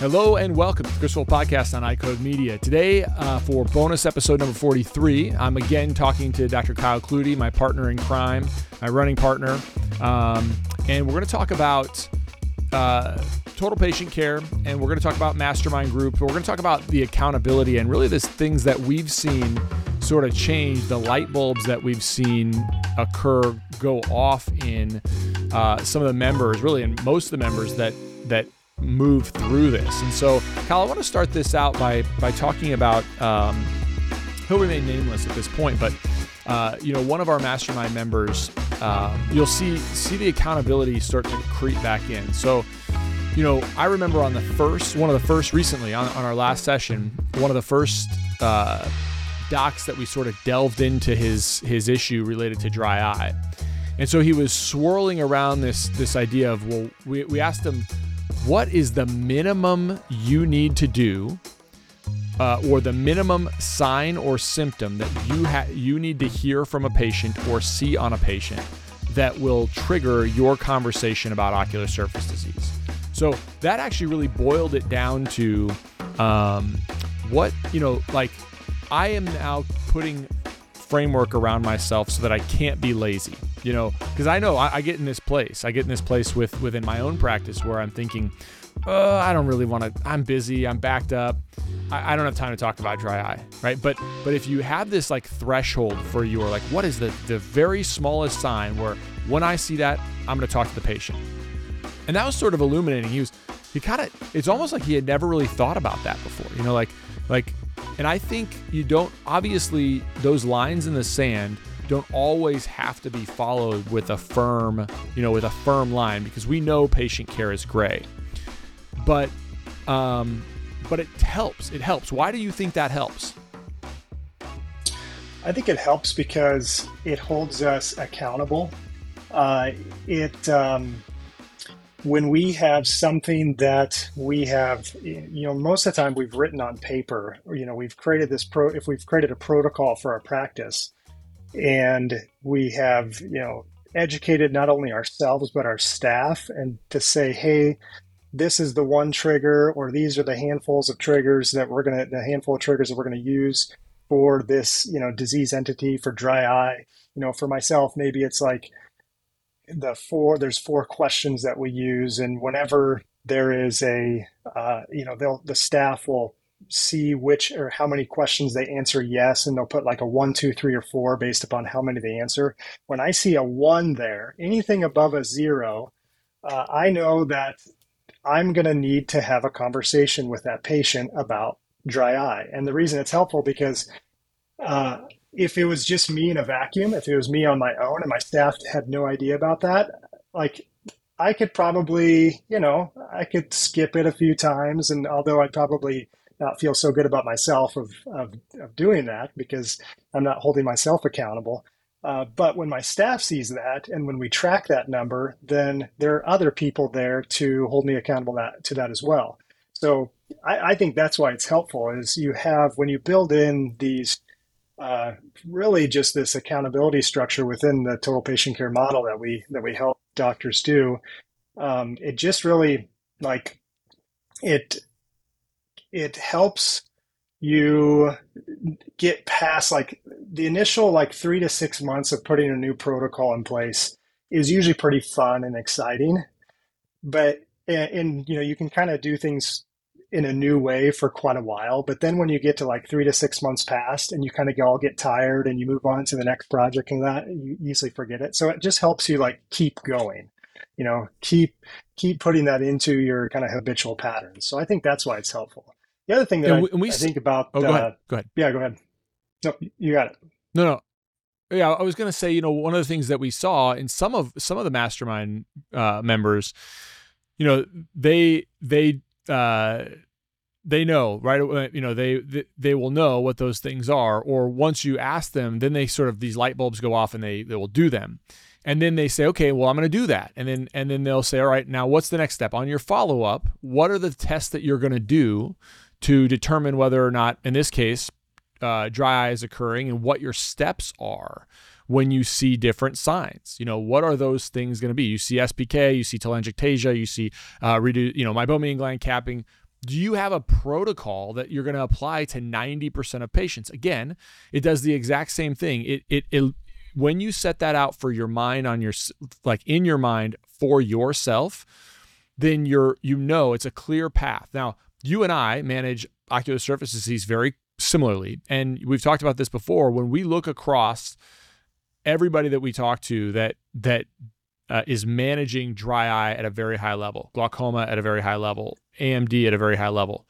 Hello and welcome to the Chris Wolfe Podcast on EyeCode Media. Today, uh, for bonus episode number 43, I'm again talking to Dr. Kyle Klute, my partner in crime, my running partner. Um, and we're going to talk about uh, total patient care and we're going to talk about mastermind group. We're going to talk about the accountability and really the things that we've seen sort of change, the light bulbs that we've seen occur go off in uh, some of the members, really, and most of the members that that move through this. And so, Kyle, I want to start this out by by talking about um, he'll remain nameless at this point, but uh, you know, one of our mastermind members, um, you'll see see the accountability start to creep back in. So, you know, I remember on the first one of the first recently on, on our last session, one of the first uh, docs that we sort of delved into his his issue related to dry eye. And so he was swirling around this this idea of well, we, we asked him what is the minimum you need to do uh, or the minimum sign or symptom that you ha- you need to hear from a patient or see on a patient that will trigger your conversation about ocular surface disease. So that actually really boiled it down to um, what you know, like I am now putting framework around myself so that I can't be lazy you know because i know I, I, get in this place. I get in this place with within my own practice where i'm thinking uh, i don't really want to i'm busy i'm backed up. I, I, don't have time to talk about dry eye right? But but if you have this like threshold for your like what is the the very smallest sign where when i see that i'm going to talk to the patient. And that was sort of illuminating. He was he kind of it's almost like he had never really thought about that before you know like like and i think you don't obviously those lines in the sand don't always have to be followed with a firm, you know, with a firm line because we know patient care is gray. But um, but it helps. It helps. Why do you think that helps? I think it helps because it holds us accountable. Uh, it um, when we have something that we have, you know, most of the time we've written on paper, you know, we've created this pro. If we've created a protocol for our practice, and we have you know educated not only ourselves but our staff and to say hey this is the one trigger or these are the handfuls of triggers that we're going to the handful of triggers that we're going to use for this you know disease entity for dry eye. You know for myself maybe it's like the four there's four questions that we use and whenever there is a uh, you know they'll the staff will see which or how many questions they answer yes, and they'll put like a one, two, three, or four based upon how many they answer. When I see a one there, anything above a zero, uh, I know that I'm going to need to have a conversation with that patient about dry eye. And the reason it's helpful because uh, if it was just me in a vacuum, if it was me on my own and my staff had no idea about that, like I could probably, you know, I could skip it a few times. And although I'd probably not feel so good about myself of, of, of doing that because I'm not holding myself accountable. Uh, but when my staff sees that and when we track that number, then there are other people there to hold me accountable that, to that as well. So I, I, think that's why it's helpful is you have when you build in these uh, really just this accountability structure within the total patient care model that we that we help doctors do. Um, it just really like it it helps you get past like the initial like three to six months of putting a new protocol in place is usually pretty fun and exciting. But and you know you can kind of do things in a new way for quite a while. But then when you get to like three to six months past and you kind of all get tired and you move on to the next project and that you easily forget it. So it just helps you like keep going you know keep keep putting that into your kind of habitual patterns so i think that's why it's helpful the other thing that I, we, I, think about. Oh, go uh, ahead. Go ahead. Yeah, go ahead. No, you got it. No, no. Yeah, I was going to say, you know, one of the things that we saw in some of some of the mastermind uh, members, you know, they they uh, they know right you know they, they they will know what those things are or once you ask them then they sort of these light bulbs go off and they they will do them and then they say okay well i'm going to do that and then and then they'll say all right now what's the next step on your follow up what are the tests that you're going to do to determine whether or not, in this case, uh, dry eye is occurring and what your steps are when you see different signs. You know, what are those things going to be? You see SPK, you see telangiectasia, you see uh, redu- you know, meibomian gland capping. do you have a protocol that you're going to apply to 90% of patients? Again, it does the exact same thing. It, it, it, when you set that out for your mind on your, like in your mind for yourself, then you're, you know, it's a clear path. Now, you and I manage ocular surface disease very similarly. And we've talked about this before. When we look across everybody that we talk to that, that uh, is managing dry eye at a very high level, glaucoma at a very high level, AMD at a very high level.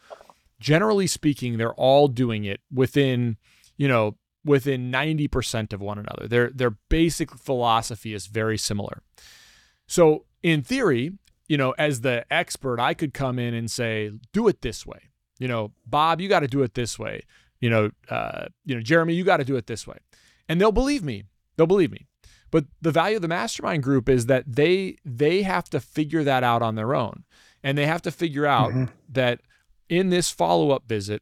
Generally speaking, they're all doing it within, you know, within 90% of one another. Their their basic philosophy is very similar. So, in theory, you know, as the expert, I could come in and say, "Do it this way." You know, Bob, you got to do it this way. You know, uh, you know, Jeremy, you got to do it this way. And they'll believe me. They'll believe me. But the value of the mastermind group is that they they have to figure that out on their own. And they have to figure out mm-hmm. that in this follow-up visit,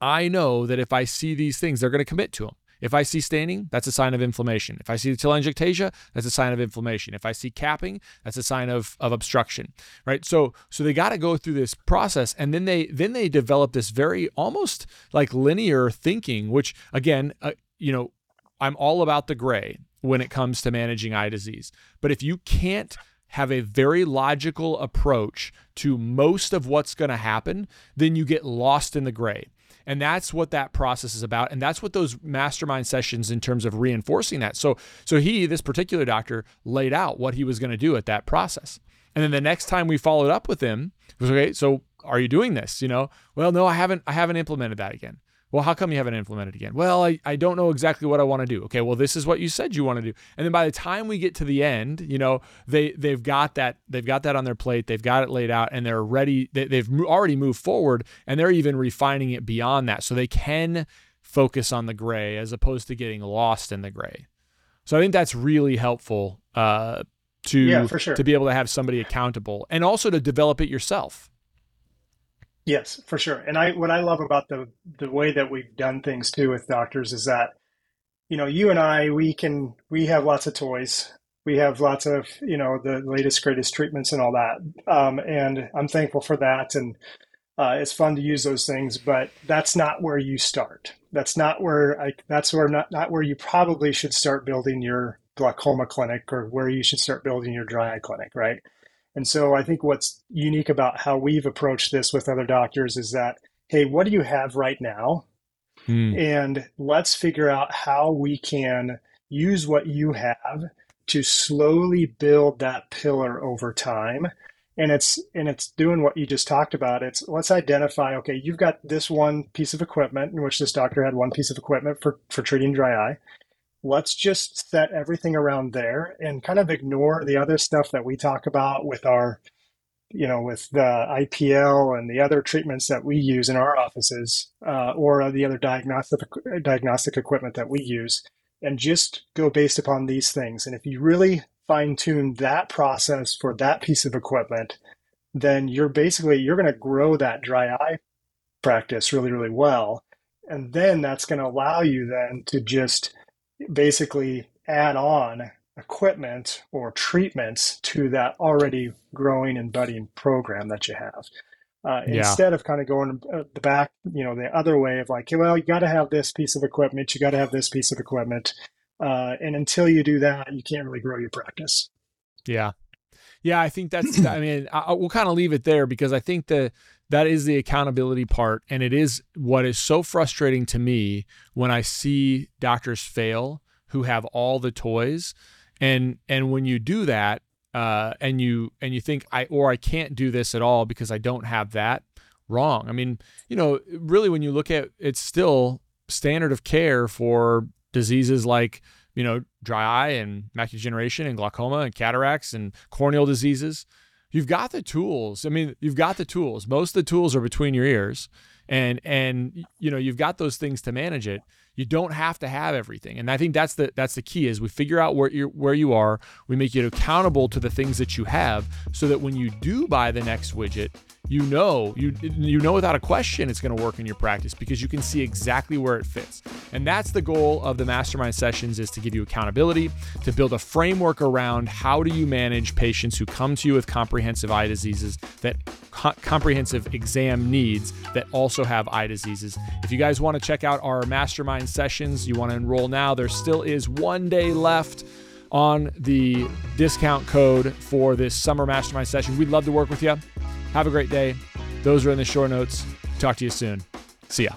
I know that if I see these things, they're going to commit to them. If I see staining, that's a sign of inflammation. If I see telangiectasia, that's a sign of inflammation. If I see capping, that's a sign of, of obstruction, right? So so they got to go through this process, and then they then they develop this very almost like linear thinking, which again, uh, you know, I'm all about the gray when it comes to managing eye disease. But if you can't have a very logical approach to most of what's going to happen, then you get lost in the gray. And that's what that process is about. And that's what those mastermind sessions in terms of reinforcing that. So so he, this particular doctor, laid out what he was going to do at that process. And then the next time we followed up with him, was okay, so are you doing this? You know, well, no, I haven't I haven't implemented that again. Well, how come you haven't implemented again? Well, I, I don't know exactly what I want to do. Okay, well, this is what you said you want to do. And then by the time we get to the end, you know, they they've got that they've got that on their plate, they've got it laid out, and they're ready. They, they've already moved forward, and they're even refining it beyond that, so they can focus on the gray as opposed to getting lost in the gray. So I think that's really helpful uh, to yeah, sure. to be able to have somebody accountable, and also to develop it yourself. Yes, for sure. And I what I love about the the way that we've done things too with doctors is that you know, you and I we can we have lots of toys. We have lots of, you know, the latest greatest treatments and all that. Um, and I'm thankful for that and uh, it's fun to use those things, but that's not where you start. That's not where I, that's where not, not where you probably should start building your glaucoma clinic or where you should start building your dry eye clinic, right? And so I think what's unique about how we've approached this with other doctors is that, hey, what do you have right now? Hmm. And let's figure out how we can use what you have to slowly build that pillar over time. And it's and it's doing what you just talked about. It's let's identify, okay, you've got this one piece of equipment in which this doctor had one piece of equipment for, for treating dry eye let's just set everything around there and kind of ignore the other stuff that we talk about with our you know with the IPL and the other treatments that we use in our offices uh, or the other diagnostic diagnostic equipment that we use and just go based upon these things. And if you really fine tune that process for that piece of equipment then you're basically you're going to grow that dry eye practice really really well. And then that's going to allow you then to just basically add on equipment or treatments to that already growing and budding program that you have. Uh, yeah. Instead of kind of going uh, the back, you know, the other way of like, well, you got to have this piece of equipment, you got to have this piece of equipment, uh, and until you do that, you can't really grow your practice. Yeah, yeah, I think that's. I mean, I, we'll kind of leave it there because I think the that is the accountability part, and it is what is so frustrating to me when I see doctors fail who have all the toys, and and when you do that, uh, and you and you think I or I can't do this at all because I don't have that. Wrong. I mean, you know, really, when you look at it's still standard of care for diseases like you know, dry eye and macular degeneration and glaucoma and cataracts and corneal diseases. You've got the tools. I mean, you've got the tools. Most of the tools are between your ears and and you know, you've got those things to manage it. You don't have to have everything. And I think that's the that's the key is we figure out where you where you are, we make you accountable to the things that you have so that when you do buy the next widget, you know you you know without a question it's going to work in your practice because you can see exactly where it fits. And that's the goal of the mastermind sessions is to give you accountability, to build a framework around how do you manage patients who come to you with comprehensive eye diseases that co- comprehensive exam needs that also have eye diseases. If you guys want to check out our mastermind sessions, you want to enroll now, there still is one day left on the discount code for this summer mastermind session. We'd love to work with you. Have a great day. Those are in the show notes. Talk to you soon. See ya.